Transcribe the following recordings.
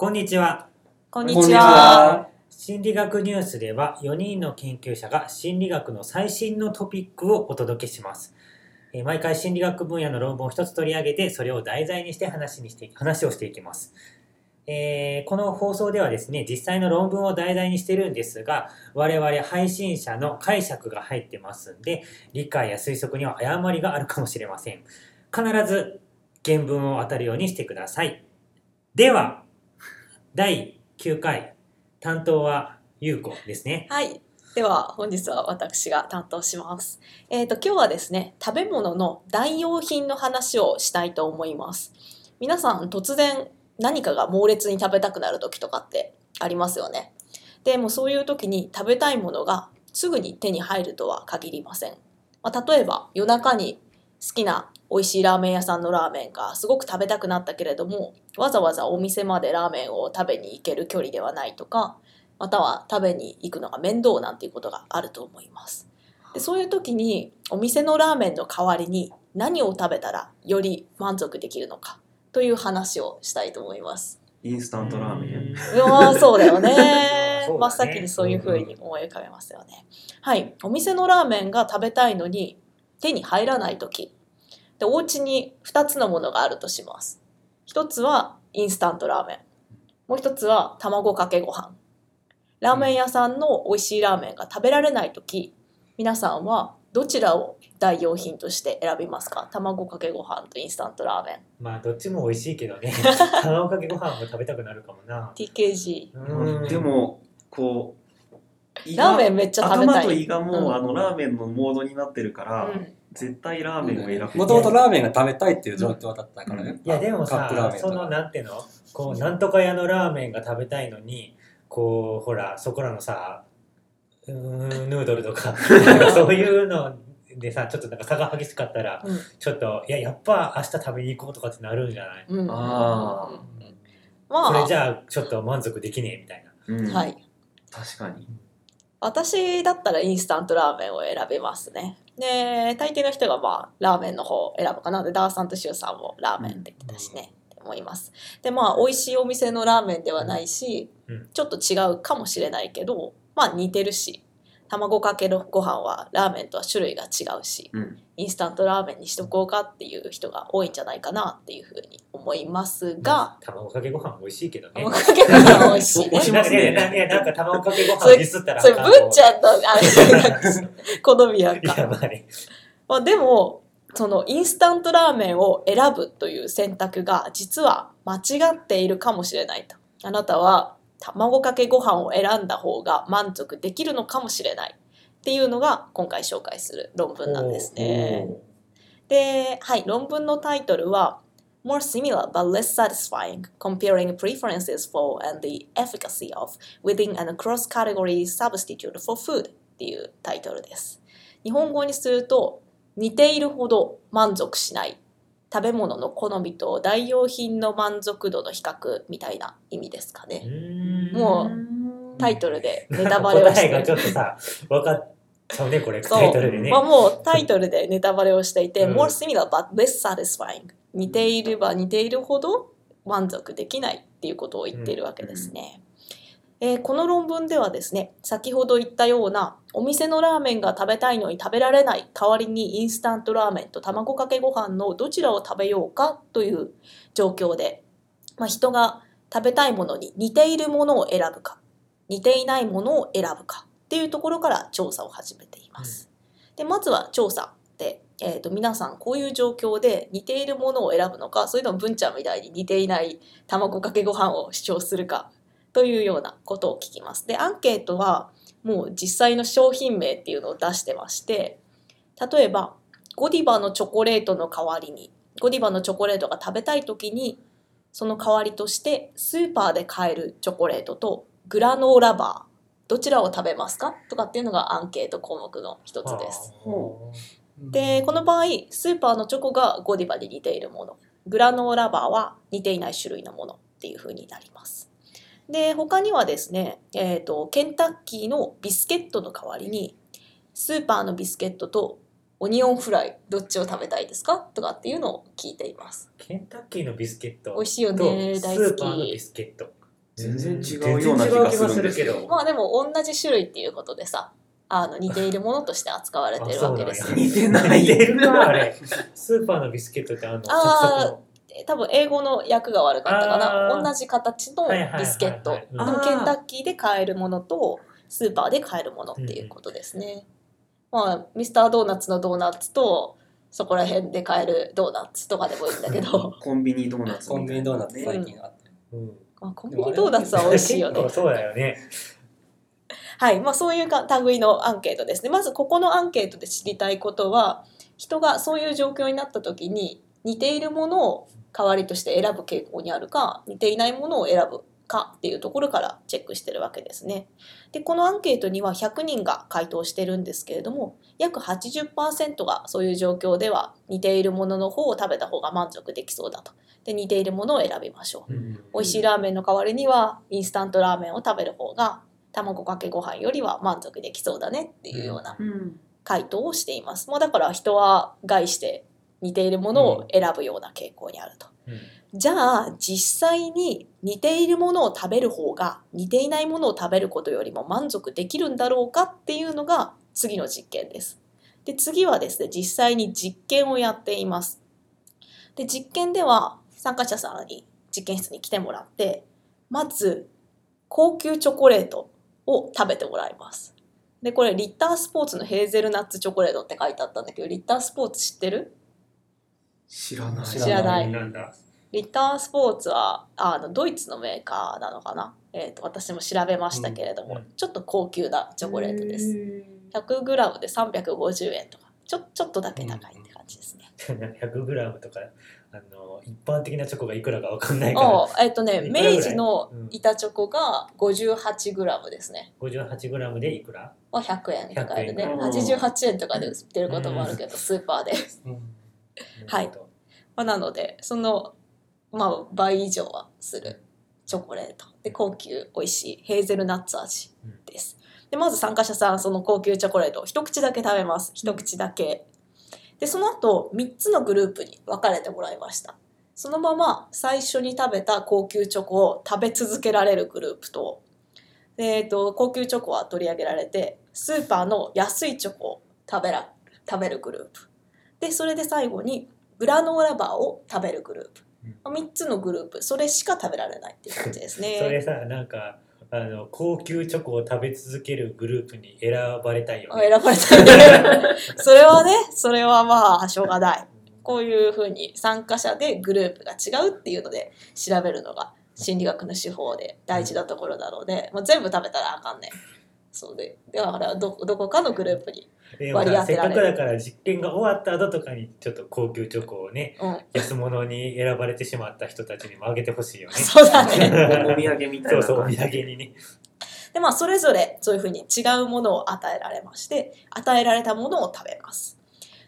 こんにちは。こんにちちは。は。心理学ニュースでは4人の研究者が心理学の最新のトピックをお届けします。えー毎回心理学分野の論文を一つ取り上げて、それを題材にして話にして話をしていきます。えーこの放送ではですね、実際の論文を題材にしてるんですが、我々配信者の解釈が入ってますんで、理解や推測には誤りがあるかもしれません。必ず原文を当たるようにしてください。では、第9回、担当はゆうこですね。はい。では本日は私が担当します。えっ、と今日はですね、食べ物の代用品の話をしたいと思います。皆さん突然何かが猛烈に食べたくなる時とかってありますよね。でもそういう時に食べたいものがすぐに手に入るとは限りません。まあ、例えば夜中に好きな美味しいラーメン屋さんのラーメンがすごく食べたくなったけれどもわざわざお店までラーメンを食べに行ける距離ではないとかまたは食べに行くのが面倒なんていうことがあると思います。でそういう時にお店のラーメンの代わりに何を食べたらより満足できるのかという話をしたいと思います。インスタントラーメン。うそうだよね 真っ先にそういう風に思い浮かべますよね。はい。お店のラーメンが食べたいのに手に入らない時でお家に2つのものがあるとします。一つはインスタントラーメン。もう一つは卵かけご飯。ラーメン屋さんの美味しいラーメンが食べられない時皆さんはどちらを代用品として選びますか？卵かけご飯とインスタントラーメン。まあ、どっちも美味しいけどね。卵かけご飯も食べたくなるかもな。TKG。うんで、も、こう、胃ラーメンめっちゃ食べたい頭と胃がもう、うんあの、ラーメンのモードになってるから、うん絶対ラーメンを選ぶ。もともとラーメンが食べたいっていう状況だったからね。いや、でもカップラーさ、その。なんていうの？こう、なんとか屋のラーメンが食べたいのに、こう、ほら、そこらのさ、うーん、ヌードルとか、そういうのでさ、ちょっとなんか差が激しかったら、うんちょっと、いや、やっぱ明日食べに行こうとかってなるんじゃない？うんあまあこれじゃあ、ちょっと満足できねえみたいな。うんはい。確かに。私だったらインスタントラーメンを選びますね。で、大抵の人がまあ、ラーメンの方を選ぶかな。で、ダーさんとシュウさんもラーメンって言ってたしね、って思います。で、まあ、美味しいお店のラーメンではないし、うんちょっと違うかもしれないけど、まあ、似てるし、卵かけのご飯はラーメンとは種類が違うし、うん。インスタントラーメンにしとこうかっていう人が多いんじゃないかなっていうふうに思いますが、卵かけご飯美味しいけどね。卵かけご飯美味しいね押。しますねなんかなんか卵かけご飯ディスったらあそれかん文ちゃんのあれ好みやか。まあね。まあ、でもそのインスタントラーメンを選ぶという選択が実は間違っているかもしれないと。あなたは卵かけご飯を選んだ方が満足できるのかもしれないっていうのが今回紹介する論文なんですね。で、はい、論文のタイトルは More similar but less satisfying comparing preferences for and the efficacy of within and cross-category substitute for food っていうタイトルです。日本語にすると似ているほど満足しない食べ物の好みと代用品の満足度の比較みたいな意味ですかね。もうタイトルでネタバレをし答えがちてょっとさ、分かっちゃうね、これ、タイトルでね。まあ、。もうタイトルでネタバレをしていて、うん。more similar but less satisfying 似ていれば似ているほど満足できないっていうことを言っているわけですね。えーこの論文ではですね先ほど言ったようなお店のラーメンが食べたいのに食べられない代わりにインスタントラーメンと卵かけご飯のどちらを食べようかという状況で、まあ、人が食べたいものに似ているものを選ぶか似ていないものを選ぶかっていうところから調査を始めています。でまずは調査で、えー、と皆さんこういう状況で似ているものを選ぶのかそれとも文ちゃんみたいに似ていない卵かけご飯を主張するかというようなことを聞きます。でアンケートはもう実際の商品名っていうのを出してまして例えばゴディバのチョコレートの代わりにゴディバのチョコレートが食べたい時にその代わりとしてスーパーで買えるチョコレートとグラノーラバーどちらを食べますか？とかっていうのがアンケート項目の一つです。でこの場合スーパーのチョコがゴディバに似ているものグラノーラバーは似ていない種類のものっていう風になります。で他にはですね、えー、とケンタッキーのビスケットの代わりにスーパーのビスケットとオニオンフライどっちを食べたいですか？とかっていうのを聞いています。ケンタッキーのビスケット美味しいよとね大好スーパーのビき。スケット。全然違うような気がするんですけど。まあでも同じ種類っていうことでさあの似ているものとして扱われてるわけです。似てない似てるなあれ。スーパーのビスケットってあのサクサクの。多分英語の訳が悪かったかな。同じ形のビスケット。ケンタッキーで買えるものとスーパーで買えるものっていうことですね、まあミスタードーナツのドーナツとそこら辺で買えるドーナツとかでもいいんだけど、コンビニドーナツコンビニドーナツね最近あって。うん。まあ、コンビニドーナツは美味しいよね。そうだよね。はい、まあ、そういうか類のアンケートですね。まずここのアンケートで知りたいことは人がそういう状況になった時に似ているものを代わりとして選ぶ傾向にあるか似ていないものを選ぶかっていうところからチェックしてるわけですね。でこのアンケートには100人が回答してるんですけれども約80%がそういう状況では似ているものの方を食べた方が満足できそうだと。で似ているものを選びましょう。うん美味しいラーメンの代わりにはインスタントラーメンを食べる方が卵かけご飯よりは満足できそうだねっていうようなうん回答をしています。まあ、だから人は概して似ているものを選ぶような傾向にあると。うんじゃあ実際に似ているものを食べる方が似ていないものを食べることよりも満足できるんだろうかっていうのが次の実験です。で次はですね実際に実験をやっています。で実験では参加者さんに実験室に来てもらってまず高級チョコレートを食べてもらいます。でこれリッタースポーツのヘーゼルナッツチョコレートって書いてあったんだけどリッタースポーツ知ってる？知らない。知知らないなんだリッタースポーツはあのドイツのメーカーなのかな、えー、と私も調べましたけれども、うんちょっと高級なチョコレートです。100g で350円とか。ちょちょっとだけ高いって感じですね。100g とかあの一般的なチョコがいくらかわかんないから。あえっ、とね明治のうん。板チョコが 58g ですね。58g でいくら？は100円で買えるね。100円88円とかで売ってることもあるけど、スーパーで。はい。まあ、なのでその、まあ、倍以上はするチョコレートで高級美味しいヘーゼルナッツ味です。でまず参加者さんその高級チョコレートを一口だけ食べます一口だけ。でその後3つのグループに分かれてもらいました。そのまま最初に食べた高級チョコを食べ続けられるグループと、えー、と高級チョコは取り上げられてスーパーの安いチョコを食べら食べるグループでそれで最後にグラノーラバーを食べるグループ、3つのグループそれしか食べられないっていう感じです それね。さなんかあの高級チョコを食べ続けるグループに選ばれたいよあね選ばれたい ね。それはねそれはまあしょうがない。こういうふうに参加者でグループが違うっていうので調べるのが心理学の手法で大事なところなので、まあ、全部食べたらあかんねん。そうでだからどどこかのグループに、でも割りさせっかくだから実験が終わった後とかにちょっと高級チョコをねうん、安物に選ばれてしまった人たちにもあげてほしいよね。そうだね。お土産みたいな。そうそうお土産にね。でまあそれぞれそういうふうに違うものを与えられまして与えられたものを食べます。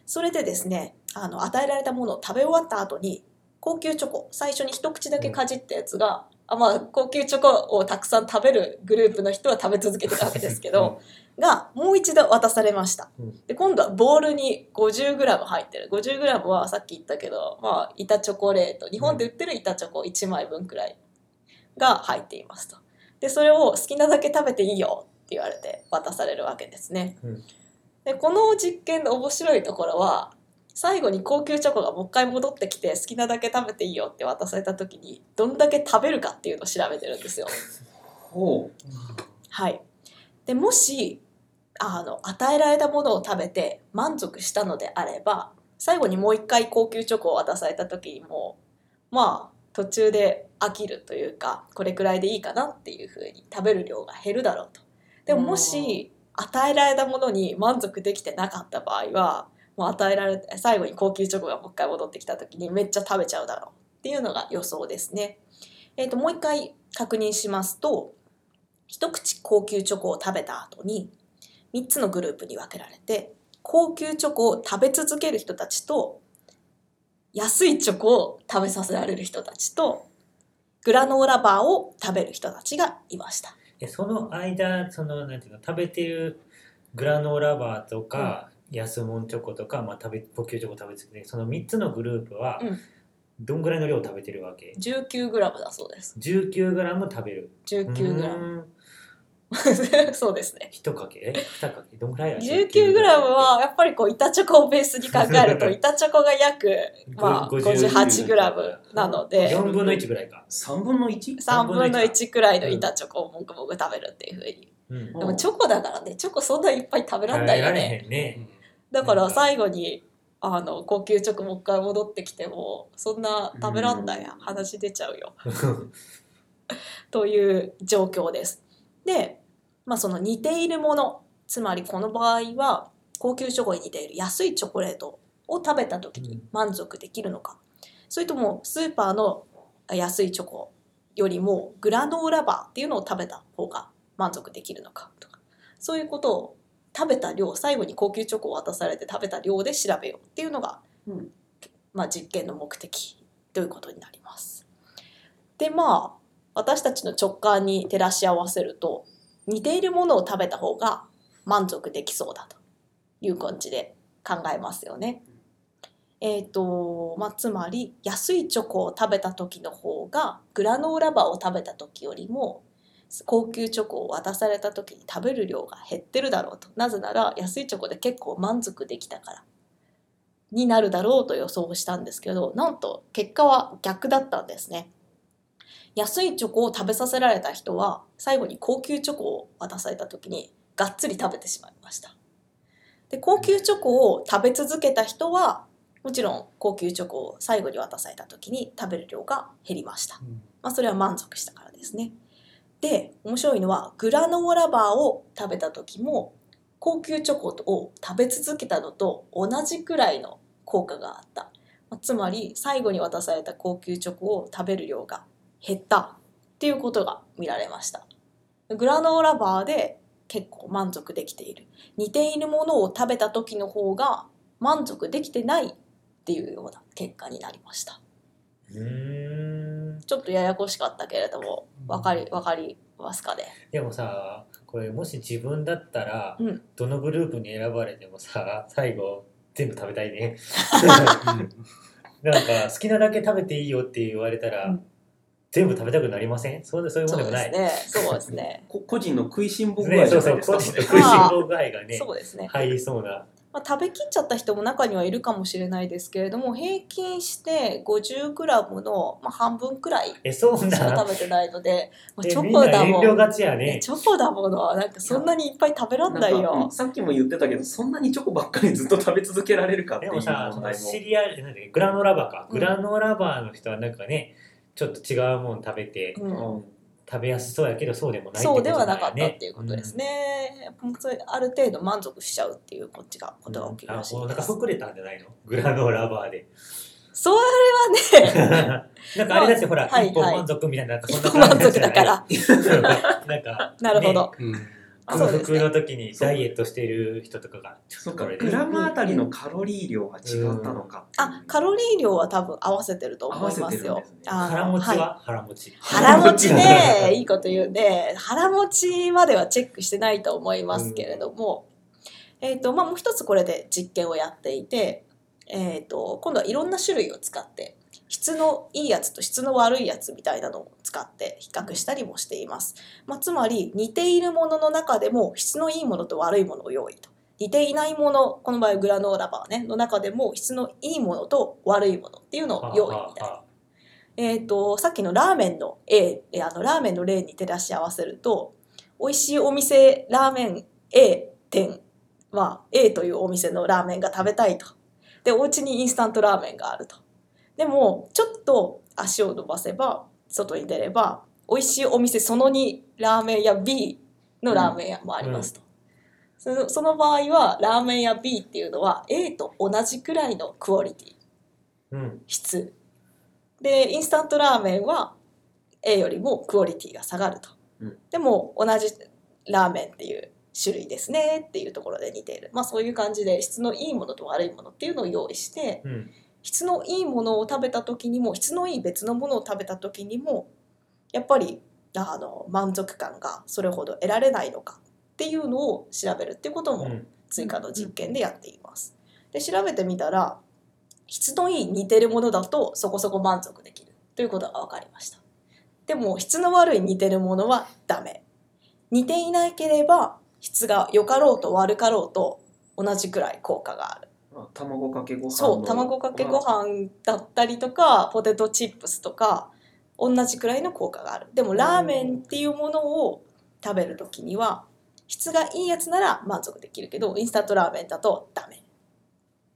それでですねあの与えられたものを食べ終わった後に高級チョコ最初に一口だけかじったやつが、あまあ高級チョコをたくさん食べるグループの人は食べ続けてたわけですけど、がもう一度渡されました。うん。で今度はボールに 50g 入ってる。50g はさっき言ったけどまあ板チョコレート。日本で売ってる板チョコ1枚分くらいが入っていますと。でそれを好きなだけ食べていいよって言われて渡されるわけですね、うん。でこの実験の面白いところは最後に高級チョコがもう一回戻ってきて好きなだけ食べていいよって渡された時にどんだけ食べるかっていうのを調べてるんですよ。ほはい、でもしあの与えられたものを食べて満足したのであれば最後にもう一回高級チョコを渡された時にもまあ途中で飽きるというかこれくらいでいいかなっていうふうに食べる量が減るだろうと。でももし与えられたものに満足できてなかった場合はもう与えられて最後に高級チョコがもう一回戻ってきた時にめっちゃ食べちゃうだろうっていうのが予想ですね。えー、ともう一回確認しますと一口高級チョコを食べた後に3つのグループに分けられて高級チョコを食べ続ける人たちと安いチョコを食べさせられる人たちとグラノーラバーを食べる人たちがいました。えその間そのなんていうの食べてるグラノーラバーとか、安物チョコとか、まあ、食べ高級チョコ食べ続けてその3つのグループは、うんどんぐらいの量食べてるわけ？19g だそうです。19g 食べる 19g。グ そうですね。1かけ？え2かけ？どんぐらいや 19g はやっぱりこう板チョコをベースに考えると 板チョコが約まあご 58g なので4分の1ぐらいか、3分の 1? 3分の1くらいの板チョコをもぐもぐ食べるっていうふうに。うん、でもチョコだからね、チョコそんないっぱい食べらんないよ食べられね。へんねだから最後にあの高級チョコもう一回戻ってきてもそんな食べらんないや話出ちゃうよ。という状況です。で、まあ、その似ているものつまりこの場合は高級チョコに似ている安いチョコレートを食べた時に満足できるのか、それともスーパーの安いチョコよりもグラノーラバーっていうのを食べた方が満足できるのかとか。そういうことを食べた量最後に高級チョコを渡されて食べた量で調べようっていうのが、うんまあ、実験の目的ということになります。でまあ私たちの直感に照らし合わせると似ているものを食べた方が満足できそうだという感じで考えますよね。えーとまあ、つまり安いチョコを食べた時の方がグラノーラバーを食べた時よりも高級チョコを渡された時に食べる量が減ってるだろうと。なぜなら安いチョコで結構満足できたから。になるだろうと予想したんですけどなんと結果は逆だったんですね。安いチョコを食べさせられた人は最後に高級チョコを渡された時にがっつり食べてしまいました。で高級チョコを食べ続けた人はもちろん高級チョコを最後に渡された時に食べる量が減りました。まあ、それは満足したからですね。で面白いのはグラノーラバーを食べた時も高級チョコを食べ続けたのと同じくらいの効果があった、まつまり最後に渡された高級チョコを食べる量が減った。っていうことが見られました。グラノーラバーで結構満足できている。似ているものを食べた時の方が満足できてないっていうような結果になりました。ちょっとややこしかったけれども、わかり、わかりますかね？でもさこれもし自分だったら、うんどのグループに選ばれてもさ最後全部食べたいね なんか好きなだけ食べていいよって言われたら、うん全部食べたくなりません？そうそういうもんでもないですね。そうですね。こ個人の食いしん坊具ねそうそう合じゃないですか？個人の食いしん坊具合がねそうですね。入りそうなまあ、食べきっちゃった人も中にはいるかもしれないですけれども、平均して 50g の、まあ、半分くらいえそうしかな食べてないので、まあ、えチョみんな遠コだもん。ねチョコだもの、なんかそんなにいっぱい食べらんないよ。さっきも言ってたけど、そんなにチョコばっかりずっと食べ続けられるかっていうでもさ、その問題も。シリアル、なんだっけグラノーラバーか。うんグラノーラバーの人はなんかね、ちょっと違うもん食べて、うんうん食べやすそうやけど、そうでもないってこそうでとだよね。はなかったっていうことですね。もうそれある程度満足しちゃうっていうこっちがことが起きるらしいです。腹膨れたんじゃないの？グラノーラバーで。それはね、なんかあれだってほら、はい一本満足みたいな、なんかそんな一本満感じじゃない？足だから。なんか、なるほど。うん空腹の時にダイエットしてる人とかが、ちょそっかっとこれでグラムあたりのカロリー量が違ったのかう。あ、カロリー量は多分合わせてると思いますよ。ね。腹持ちはい。は腹持ち。腹持ちね、いいこと言うんで、腹持ちまではチェックしてないと思いますけれども、えっ、と、まあ、もう一つこれで実験をやっていて、えっ、と、今度はいろんな種類を使って、質のいいやつと質の悪いやつみたいなのを使って比較したりもしています。まあ、つまり、似ているものの中でも質のいいものと悪いものを用意と。似ていないもの、この場合グラノーラバーね、の中でも質のいいものと悪いものっていうのを用意みたいな。えー、とさっきのラーメンの A えあのラーメンの例に照らし合わせると美味しいお店ラーメン A 店は A というお店のラーメンが食べたいとでお家にインスタントラーメンがあるとでもちょっと足を伸ばせば外に出れば美味しいお店その2ラーメン屋 B のラーメン屋もありますと、そのその場合はラーメン屋 B っていうのは A と同じくらいのクオリティ。うん。質。でインスタントラーメンは A よりもクオリティが下がると、うん。でも同じラーメンっていう種類ですねっていうところで似ている。まあそういう感じで質のいいものと悪いものっていうのを用意してうん。質のいいものを食べた時にも質のいい別のものを食べた時にもやっぱりあの満足感がそれほど得られないのかっていうのを調べるっていうこともうん。追加の実験でやっています。で調べてみたら質のいい似てるものだとそこそこ満足できるということが分かりましたでも質の悪い似てるものはダメ似ていなければ質が良かろうと悪かろうと同じくらい効果があるまあ卵かけご飯のそう卵かけご飯だったりとかポテトチップスとか同じくらいの効果がある。でもラーメンっていうものを食べる時には質がいいやつなら満足できるけどインスタントラーメンだとダメっ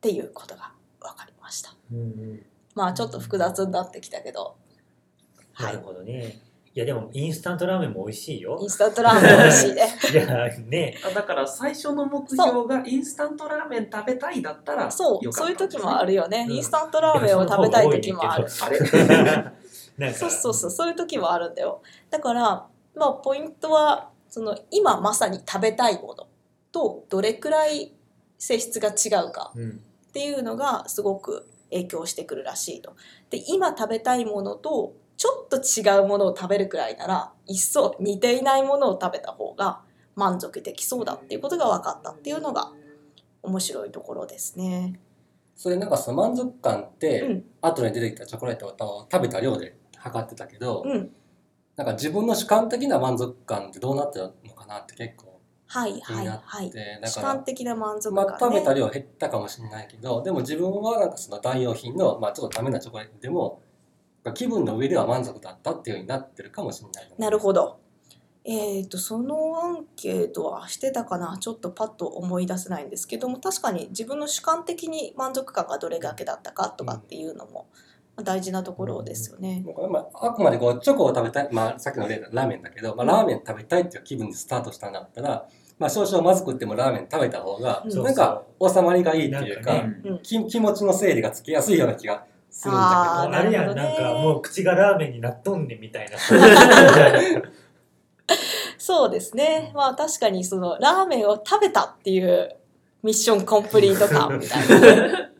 ていうことが分かりました。うんうん。まあちょっと複雑になってきたけど。はないるほどね。いやでもインスタントラーメンも美味しいよ。イン。スタントラーメン美味しいね。いやね。あだから最初の目標がインスタントラーメン食べたいだったらそう。そういう時もあるよね、うん。インスタントラーメンを食べたい時もある。あ そうそうそう。そういう時もあるんだよ。だからまあポイントはその今まさに食べたいものとどれくらい性質が違うかうん。っていうのがすごく影響してくるらしいと。で今食べたいものとちょっと違うものを食べるくらいなら一層似ていないものを食べた方が満足できそうだっていうことが分かったっていうのが面白いところですね。それなんかその満足感って、うん後に出てきたチョコレートを食べた量で測ってたけど、うん、なんか自分の主観的な満足感ってどうなってるのかなって結構はい気になっはいはい。主から観的な満足ま感ね。あ食べた量減ったかもしれないけどでも自分はなんかその代用品の、まあ、ちょっとダメなチョコレートでも気分の上では満足だったっていうようになってるかもしれないなるほど。えー、とそのアンケートはしてたかな？ちょっとパッと思い出せないんですけども確かに自分の主観的に満足感がどれだけだったかとかっていうのも大事なところですよね。なん。かまあ、あくまでこうチョコを食べたい、まあ、さっきの例のラーメンだけど、まあ、ラーメン食べたいっていう気分でスタートしたんだったら、まあ、少々まずくってもラーメン食べた方が、なんか収まりがいいっていうかなんかうん。気気持ちの整理がつきやすいような気がするんあーだけどあるやん、なんかもう口がラーメンになっとんねんみたいな。そうですね。まあ確かにそのラーメンを食べたっていうミッションコンプリート感みたいな。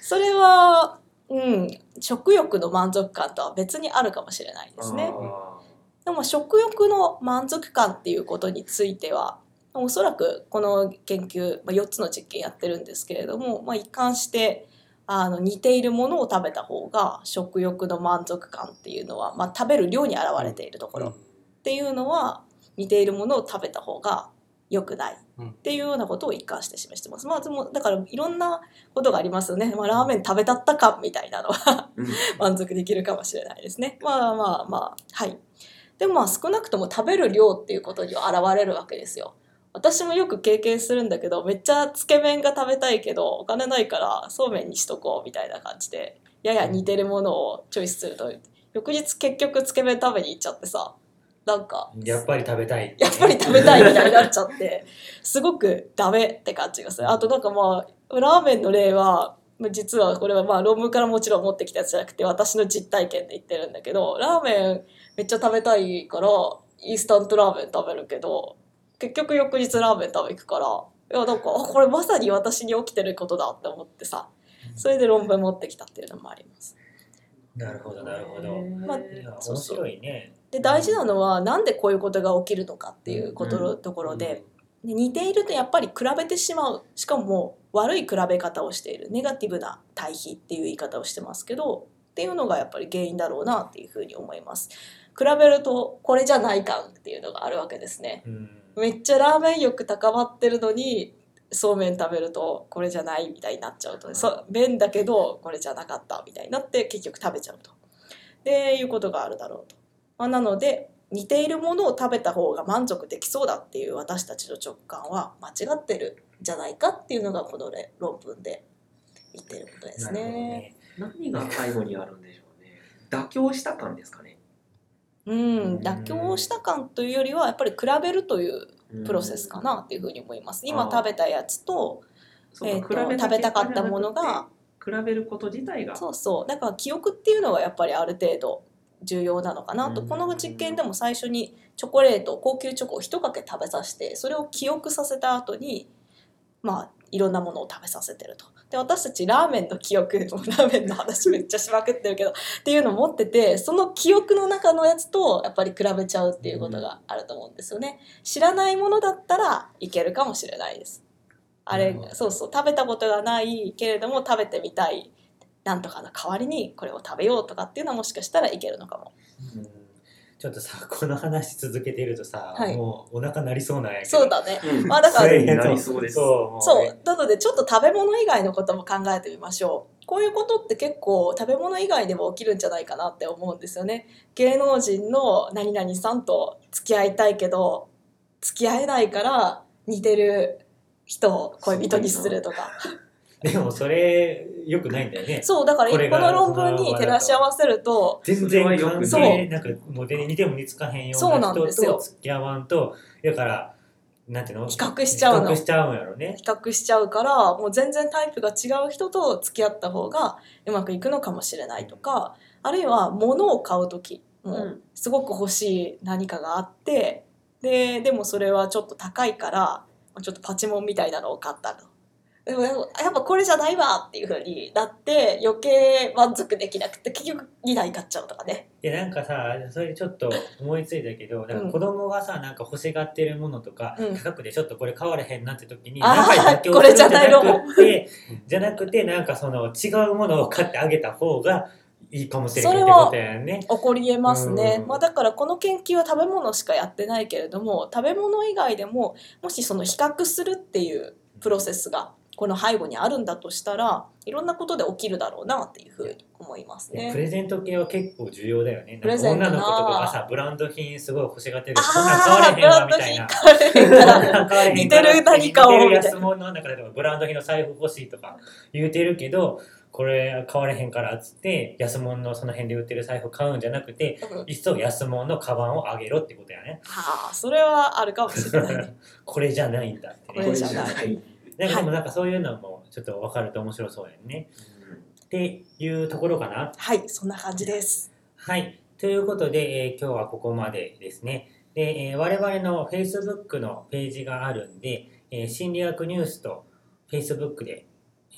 それは、うん、食欲の満足感とは別にあるかもしれないですね。あでも食欲の満足感っていうことについてはおそらくこの研究、まあ、4つの実験やってるんですけれども、まあ、一貫してあの似ているものを食べた方が食欲の満足感っていうのは、まあ、食べる量に現れているところっていうのは似ているものを食べた方が良くないうんっていうようなことを一貫して示してます。まあでもだからいろんなことがありますよね。まあ、ラーメン食べたった感みたいなのはうん 満足できるかもしれないですね。まあまあまあはい。でもまあ少なくとも食べる量っていうことには現れるわけですよ。私もよく経験するんだけどめっちゃつけ麺が食べたいけどお金ないからそうめんにしとこうみたいな感じでやや似てるものをチョイスすると翌日結局つけ麺食べに行っちゃってさなんかやっぱり食べたい。やっぱり食べたいみたいになっちゃって すごくダメって感じがするあとなんかまあラーメンの例はまあ実はこれはまあ論文からもちろん持ってきたやつじゃなくて私の実体験で言ってるんだけどラーメンめっちゃ食べたいからインスタントラーメン食べるけど結局翌日ラーメン食べ行くからいやなんかあこれまさに私に起きてることだって思ってさそれで論文持ってきたっていうのもあります。なるほど、なるほど。まあ面そうそう白いね。で大事なのはなんでこういうことが起きるのかっていうことのところで、で似ているとやっぱり比べてしまうしかも悪い比べ方をしているネガティブな対比っていう言い方をしてますけどっていうのがやっぱり原因だろうなっていうふうに思います比べるとこれじゃない感っていうのがあるわけですねうん。めっちゃラーメン欲高まってるのにそうめん食べるとこれじゃないみたいになっちゃうと。そう麺だけどこれじゃなかったみたいになって結局食べちゃうと。でいうことがあるだろうと、まあ、なので似ているものを食べた方が満足できそうだっていう私たちの直感は間違ってるんじゃないかっていうのがこのね論文で言ってることですね。ね。何が背後にあるんでしょうね。妥協した感ですかねうん、妥協した感というよりはやっぱり比べるというプロセスかなっていうふうに思います。今食べたやつとえーと比べ食べたかったものが比べること自体が。そうそう。だから記憶っていうのがやっぱりある程度重要なのかなと。うん。この実験でも最初にチョコレート高級チョコを一かけ食べさせてそれを記憶させた後にまあいろんなものを食べさせてると。で私たちラーメンの記憶ラーメンの話めっちゃしまくってるけどっていうのを持っててその記憶の中のやつとやっぱり比べちゃうっていうことがあると思うんですよね。知らないものだったらいけるかもしれないです。あれそうそう食べたことがないけれども食べてみたいなんとかの代わりにこれを食べようとかっていうのはもしかしたらいけるのかも。うんちょっとさ この話続けてるとさ、はいもうお腹鳴りそうなんやけどそうだね。うんまあだからそれなりそうですそう。なのでちょっと食べ物以外のことも考えてみましょう。こういうことって結構食べ物以外でも起きるんじゃないかなって思うんですよね。芸能人の何々さんと付き合いたいけど付き合えないから似てる人を恋人にするとか。でもそれよくないんだよね。そうだからここの論文に照らし合わせると全然関そ係なんかもう全然似ても似つかへんよそううななんですよ。人と付き合わんとだからなんていうの？比較しちゃうの。比較しちゃうんやろね。比較しちゃうからもう全然タイプが違う人と付き合った方がうまくいくのかもしれないとかあるいは物を買う時もうん。すごく欲しい何かがあってででもそれはちょっと高いからちょっとパチモンみたいなのを買ったと。でもやっぱこれじゃないわっていう風になって余計満足できなくて結局2台買っちゃうとかね。いやなんかさそれちょっと思いついたけどなんか子供がさなんか欲しがってるものとか、うん。高くてちょっとこれ買われへんなって時にあーなんこれじゃないてじゃなくてなんかその違うものを買ってあげた方がいいかもしれないってことやね。起こりえますね、うん。まあ、だからこの研究は食べ物しかやってないけれども食べ物以外でももしその比較するっていうプロセスがこの背後にあるんだとしたらいろんなことで起きるだろうなっていうふうに思いますプね。レゼント系は結構重要だよね。プレゼントな女の子とかがさ、ブランド品すごい欲しがってるブれへんわランド品みたいな。買われへんから買わ似てる何かを似てる安物の中でもブランド品の財布欲しいとか言うてるけど、これ買われへんからっつって、安物のその辺で売ってる財布買うんじゃなくて、うんいっそ安物のカバンをあげろってことやね。はあそれはあるかもしれないね。これじゃないんだってこね。れじゃないい。なんかでもなんかそういうのもちょっと分かると面白そうやね。っていうところかな。はいそんな感じです。はい。ということで、えー今日はここまでですね。で、えー我々の Facebook のページがあるんで、えー心理学ニュースと Facebook で、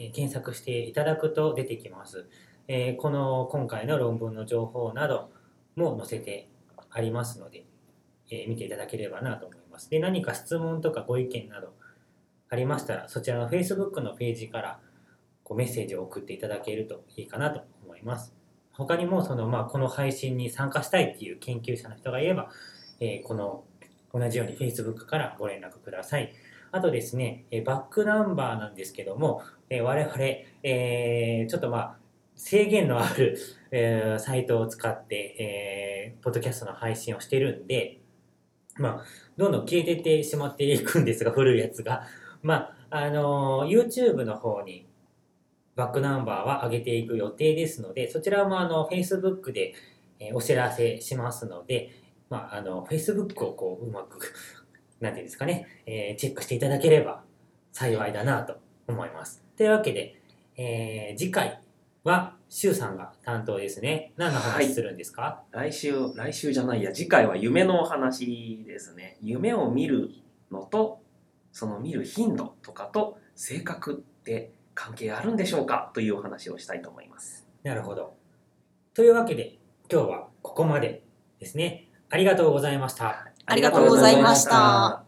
えー検索していただくと出てきます。えーこの今回の論文の情報なども載せてありますので、えー見ていただければなと思います。で、何か質問とかご意見などありましたら、そちらの Facebook のページからこうメッセージを送っていただけるといいかなと思います。他にもその、まあ、この配信に参加したいっていう研究者の人がいれば、えーこの同じように Facebook からご連絡ください。あとですね、えバックナンバーなんですけども、え我々、えーちょっとまあ制限のある、えーサイトを使って、えーポッドキャストの配信をしてるんで、まあ、どんどん消えてってしまっていくんですが、古いやつが。まあ、あのー YouTube の方にバックナンバーは上げていく予定ですので、そちらもあの Facebook で、えーお知らせしますので、まあ、あの Facebook をこううまく、なんていうんですかね、えーチェックしていただければ幸いだなと思います。というわけで、えー次回はシュウさんが担当ですね。何の話するんですか、来週、来週じゃないや、次回は夢のお話ですね。夢を見るのと、その見る頻度とかと性格って関係あるんでしょうかというお話をしたいと思います。なるほど。というわけで、今日はここまでですね。ありがとうございました。ありがとうございました。